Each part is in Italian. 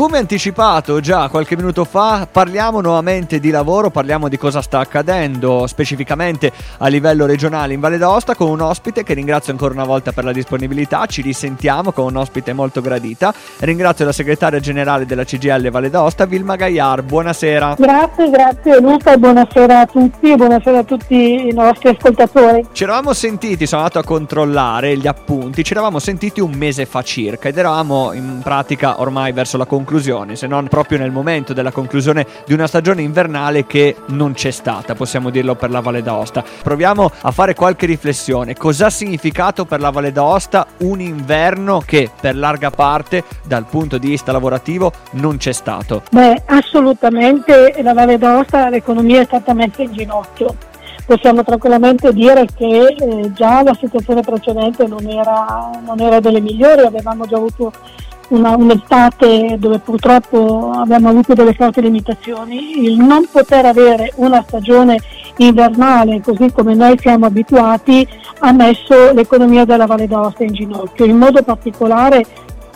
Come anticipato già qualche minuto fa, parliamo nuovamente di lavoro, parliamo di cosa sta accadendo specificamente a livello regionale in Valle d'Aosta con un ospite che ringrazio ancora una volta per la disponibilità, ci risentiamo con un ospite molto gradita. Ringrazio la segretaria generale della CGL Valle d'Aosta, Vilma Gaiar. Buonasera. Grazie, grazie Luca e buonasera a tutti e buonasera a tutti i nostri ascoltatori. Ci eravamo sentiti, sono andato a controllare gli appunti, ci eravamo sentiti un mese fa circa ed eravamo in pratica ormai verso la conclusione conclusione, se non proprio nel momento della conclusione di una stagione invernale che non c'è stata, possiamo dirlo per la Valle d'Aosta. Proviamo a fare qualche riflessione. Cosa ha significato per la Valle d'Aosta un inverno che per larga parte dal punto di vista lavorativo non c'è stato? Beh, assolutamente la Valle d'Aosta l'economia è stata messa in ginocchio possiamo tranquillamente dire che eh, già la situazione precedente non era, non era, delle migliori, avevamo già avuto una, un'estate dove purtroppo abbiamo avuto delle forti limitazioni, il non poter avere una stagione invernale così come noi siamo abituati ha messo l'economia della Valle d'Aosta in ginocchio, in modo particolare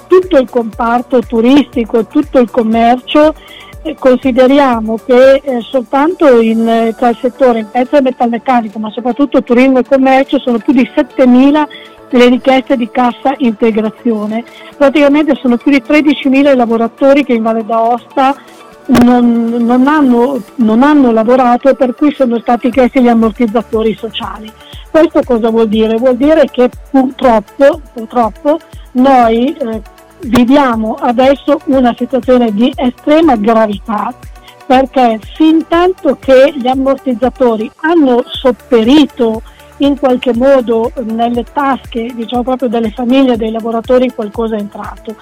tutto il comparto turistico, tutto il commercio consideriamo che eh, soltanto in, eh, tra il settore in pezzo e metalmeccanico, ma soprattutto turismo e commercio, sono più di 7.000 le richieste di cassa integrazione. Praticamente sono più di 13.000 i lavoratori che in Valle d'Aosta non, non, hanno, non hanno lavorato e per cui sono stati chiesti gli ammortizzatori sociali. Questo cosa vuol dire? Vuol dire che purtroppo, purtroppo noi eh, viviamo adesso una situazione di estrema gravità perché fin tanto che gli ammortizzatori hanno sopperito in qualche modo nelle tasche diciamo proprio delle famiglie dei lavoratori qualcosa è entrato.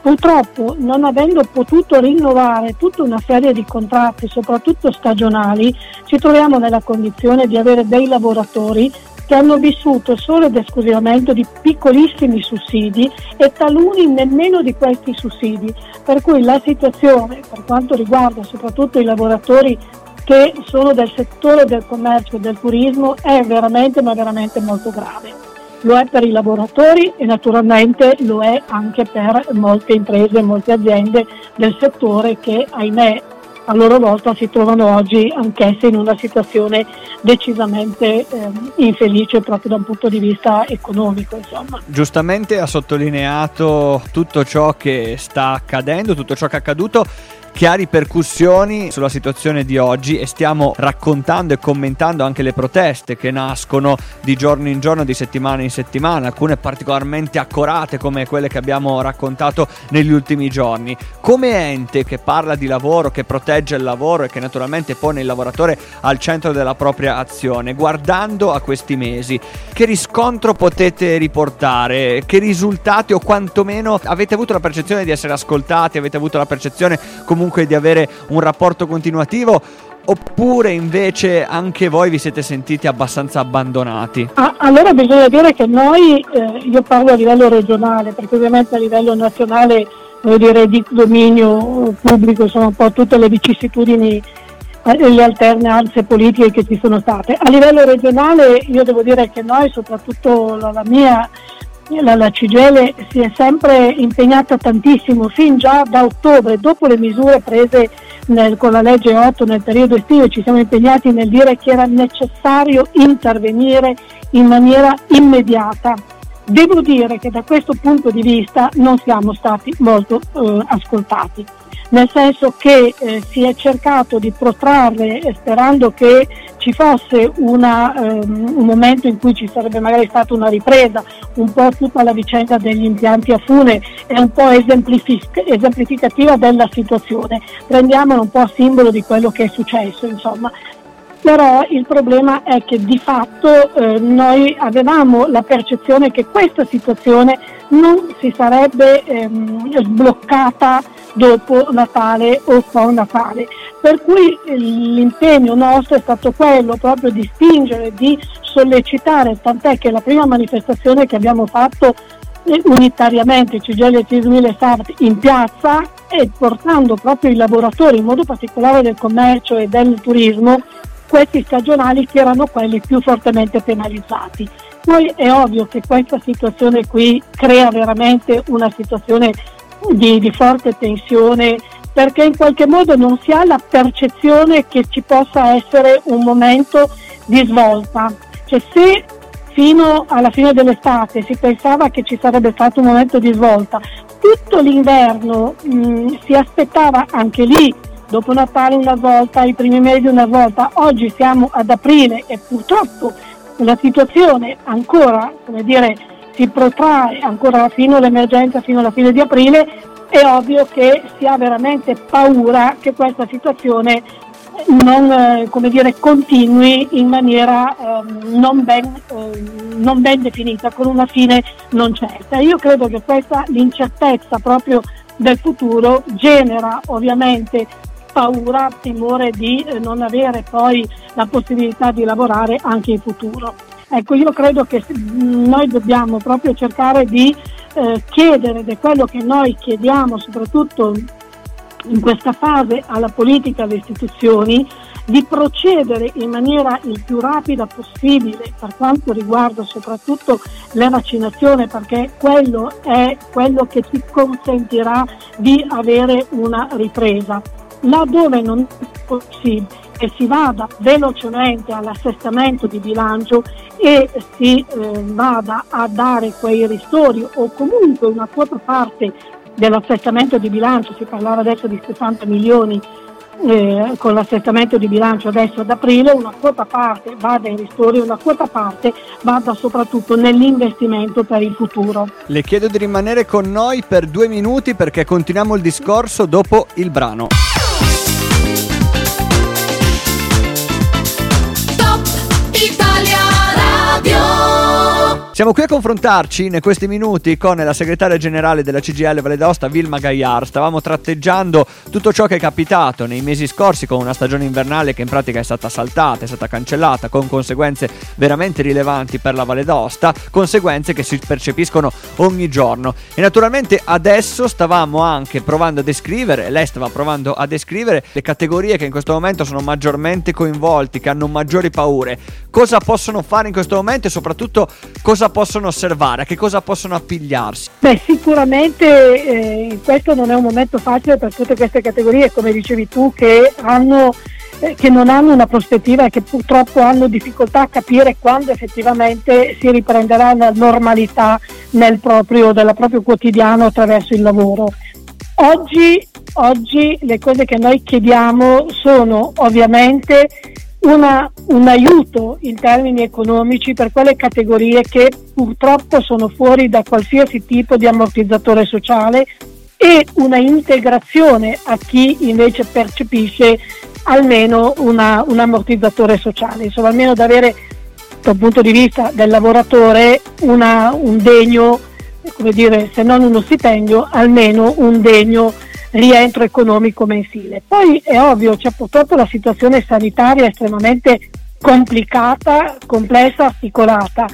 Purtroppo non avendo potuto rinnovare tutta una serie di contratti, soprattutto stagionali, ci troviamo nella condizione di avere dei lavoratori che hanno vissuto solo ed esclusivamente di piccolissimi sussidi e taluni nemmeno di questi sussidi, per cui la situazione per quanto riguarda soprattutto i lavoratori che sono del settore del commercio e del turismo è veramente ma veramente molto grave. Lo è per i lavoratori e naturalmente lo è anche per molte imprese e molte aziende del settore che ahimè a loro volta si trovano oggi anch'esse in una situazione decisamente eh, infelice proprio da un punto di vista economico. Insomma. Giustamente ha sottolineato tutto ciò che sta accadendo, tutto ciò che è accaduto che ha ripercussioni sulla situazione di oggi e stiamo raccontando e commentando anche le proteste che nascono di giorno in giorno, di settimana in settimana, alcune particolarmente accorate come quelle che abbiamo raccontato negli ultimi giorni. Come ente che parla di lavoro, che protegge il lavoro e che naturalmente pone il lavoratore al centro della propria azione, guardando a questi mesi, che riscontro potete riportare? Che risultati o quantomeno avete avuto la percezione di essere ascoltati, avete avuto la percezione comunque comunque di avere un rapporto continuativo oppure invece anche voi vi siete sentiti abbastanza abbandonati? Ah, allora bisogna dire che noi, eh, io parlo a livello regionale, perché ovviamente a livello nazionale voglio dire di dominio pubblico sono un po' tutte le vicissitudini e eh, le alternanze politiche che ci sono state. A livello regionale io devo dire che noi, soprattutto la, la mia la, la CGL si è sempre impegnata tantissimo, fin già da ottobre, dopo le misure prese nel, con la legge 8 nel periodo estivo, ci siamo impegnati nel dire che era necessario intervenire in maniera immediata. Devo dire che da questo punto di vista non siamo stati molto eh, ascoltati nel senso che eh, si è cercato di protrarre eh, sperando che ci fosse una, ehm, un momento in cui ci sarebbe magari stata una ripresa, un po' tutta la vicenda degli impianti a fune è un po' esemplific- esemplificativa della situazione, prendiamola un po' a simbolo di quello che è successo, insomma. Però il problema è che di fatto eh, noi avevamo la percezione che questa situazione non si sarebbe ehm, sbloccata dopo Natale o con Natale. Per cui eh, l'impegno nostro è stato quello proprio di spingere, di sollecitare, tant'è che la prima manifestazione che abbiamo fatto eh, unitariamente CGL e Tismile Start in piazza e portando proprio i lavoratori, in modo particolare del commercio e del turismo, questi stagionali che erano quelli più fortemente penalizzati. Poi è ovvio che questa situazione qui crea veramente una situazione di, di forte tensione perché in qualche modo non si ha la percezione che ci possa essere un momento di svolta. Cioè se fino alla fine dell'estate si pensava che ci sarebbe stato un momento di svolta, tutto l'inverno mh, si aspettava anche lì dopo Natale una volta, i primi mesi una volta, oggi siamo ad aprile e purtroppo la situazione ancora, come dire, si protrae ancora fino all'emergenza, fino alla fine di aprile, è ovvio che si ha veramente paura che questa situazione non, eh, dire, continui in maniera eh, non, ben, eh, non, ben, definita, con una fine non certa. Io credo che questa l'incertezza proprio del futuro genera ovviamente paura, timore di eh, non avere poi la possibilità di lavorare anche in futuro. Ecco, io credo che noi dobbiamo proprio cercare di eh, chiedere, ed è quello che noi chiediamo soprattutto in questa fase alla politica alle istituzioni, di procedere in maniera il più rapida possibile per quanto riguarda soprattutto la vaccinazione, perché quello è quello che ci consentirà di avere una ripresa. Laddove non è possibile che si vada velocemente all'assestamento di bilancio e si eh, vada a dare quei ristori o comunque una quota parte dell'assestamento di bilancio, si parlava adesso di 60 milioni eh, con l'assestamento di bilancio adesso ad aprile, una quota parte vada in ristori, una quota parte vada soprattutto nell'investimento per il futuro. Le chiedo di rimanere con noi per due minuti perché continuiamo il discorso dopo il brano. Siamo qui a confrontarci in questi minuti con la segretaria generale della CGL Valle d'Aosta, Vilma Gaillard. Stavamo tratteggiando tutto ciò che è capitato nei mesi scorsi con una stagione invernale che in pratica è stata saltata, è stata cancellata, con conseguenze veramente rilevanti per la Valle d'Aosta, conseguenze che si percepiscono ogni giorno. E naturalmente adesso stavamo anche provando a descrivere, lei stava provando a descrivere le categorie che in questo momento sono maggiormente coinvolti, che hanno maggiori paure. Cosa possono fare in questo momento e soprattutto cosa possono osservare, a che cosa possono appigliarsi? Beh, sicuramente eh, questo non è un momento facile per tutte queste categorie, come dicevi tu, che, hanno, eh, che non hanno una prospettiva e che purtroppo hanno difficoltà a capire quando effettivamente si riprenderà la normalità nel proprio, del proprio quotidiano attraverso il lavoro. Oggi, oggi le cose che noi chiediamo sono ovviamente una, un aiuto in termini economici per quelle categorie che purtroppo sono fuori da qualsiasi tipo di ammortizzatore sociale e una integrazione a chi invece percepisce almeno una, un ammortizzatore sociale, insomma almeno da avere dal punto di vista del lavoratore una, un degno, come dire, se non uno stipendio, almeno un degno rientro economico mensile. Poi è ovvio, c'è purtroppo la situazione sanitaria estremamente complicata, complessa, articolata.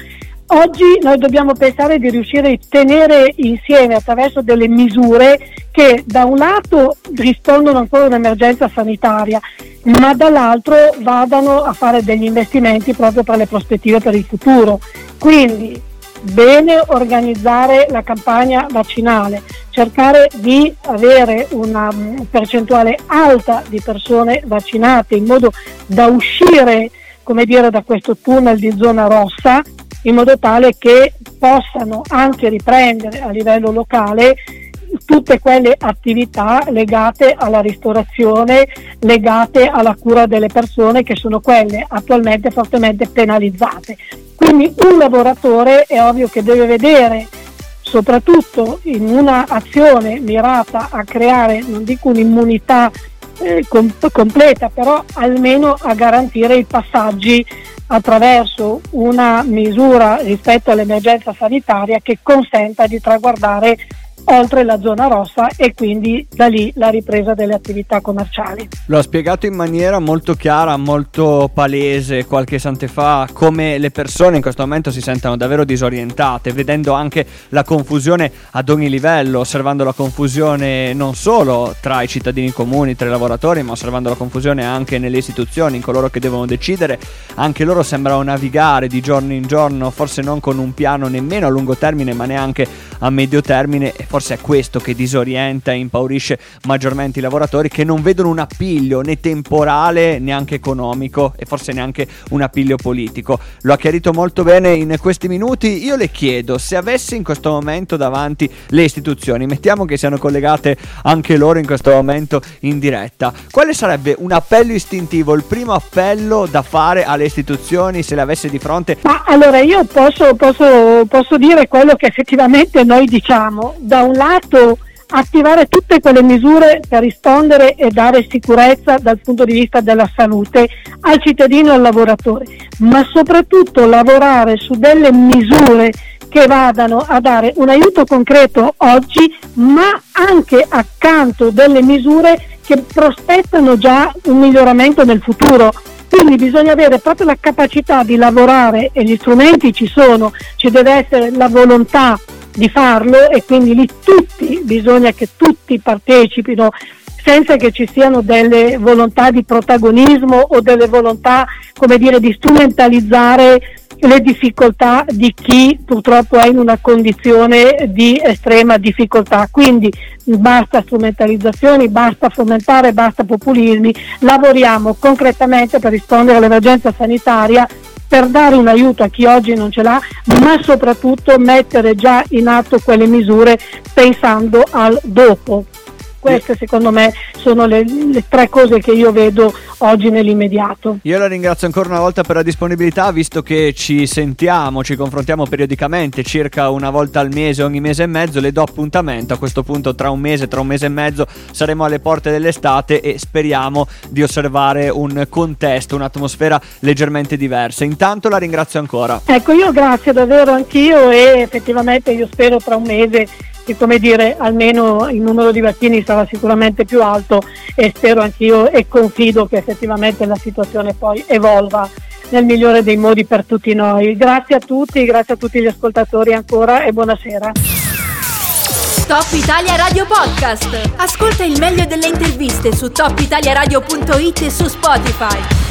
Oggi noi dobbiamo pensare di riuscire a tenere insieme attraverso delle misure che da un lato rispondono ancora a un'emergenza sanitaria, ma dall'altro vadano a fare degli investimenti proprio per le prospettive per il futuro. Quindi bene organizzare la campagna vaccinale, cercare di avere una mm, percentuale alta di persone vaccinate in modo da uscire come dire, da questo tunnel di zona rossa in modo tale che possano anche riprendere a livello locale tutte quelle attività legate alla ristorazione, legate alla cura delle persone che sono quelle attualmente fortemente penalizzate. Quindi un lavoratore è ovvio che deve vedere soprattutto in un'azione mirata a creare, non dico un'immunità eh, comp- completa, però almeno a garantire i passaggi attraverso una misura rispetto all'emergenza sanitaria che consenta di traguardare oltre la zona rossa e quindi da lì la ripresa delle attività commerciali. Lo ha spiegato in maniera molto chiara, molto palese qualche istante fa come le persone in questo momento si sentono davvero disorientate, vedendo anche la confusione ad ogni livello, osservando la confusione non solo tra i cittadini comuni, tra i lavoratori, ma osservando la confusione anche nelle istituzioni, in coloro che devono decidere, anche loro sembrano navigare di giorno in giorno, forse non con un piano nemmeno a lungo termine, ma neanche a medio termine forse è questo che disorienta e impaurisce maggiormente i lavoratori che non vedono un appiglio né temporale neanche economico e forse neanche un appiglio politico. Lo ha chiarito molto bene in questi minuti. Io le chiedo se avesse in questo momento davanti le istituzioni, mettiamo che siano collegate anche loro in questo momento in diretta, quale sarebbe un appello istintivo, il primo appello da fare alle istituzioni se le avesse di fronte? Ma allora io posso, posso, posso dire quello che effettivamente noi diciamo. Da un lato attivare tutte quelle misure per rispondere e dare sicurezza dal punto di vista della salute al cittadino e al lavoratore, ma soprattutto lavorare su delle misure che vadano a dare un aiuto concreto oggi, ma anche accanto delle misure che prospettano già un miglioramento nel futuro. Quindi bisogna avere proprio la capacità di lavorare e gli strumenti ci sono, ci deve essere la volontà di farlo e quindi lì tutti, bisogna che tutti partecipino senza che ci siano delle volontà di protagonismo o delle volontà, come dire, di strumentalizzare le difficoltà di chi purtroppo è in una condizione di estrema difficoltà. Quindi basta strumentalizzazioni, basta fomentare, basta populismi, lavoriamo concretamente per rispondere all'emergenza sanitaria per dare un aiuto a chi oggi non ce l'ha, ma soprattutto mettere già in atto quelle misure pensando al dopo. Queste secondo me sono le, le, tre cose che io vedo oggi nell'immediato. Io la ringrazio ancora una volta per la disponibilità, visto che ci sentiamo, ci confrontiamo periodicamente, circa una volta al mese, ogni mese e mezzo, le do appuntamento. A questo punto tra un mese, tra un mese e mezzo saremo alle porte dell'estate e speriamo di osservare un contesto, un'atmosfera leggermente diversa. Intanto la ringrazio ancora. Ecco, io grazie davvero anch'io e effettivamente io spero tra un mese che come dire almeno il numero di vaccini sarà sicuramente più alto e spero anch'io e confido che effettivamente la situazione poi evolva nel migliore dei modi per tutti noi. Grazie a tutti, grazie a tutti gli ascoltatori ancora e buonasera. Top Italia Radio Podcast. Ascolta il meglio delle interviste su topitaliaradio.it e su Spotify.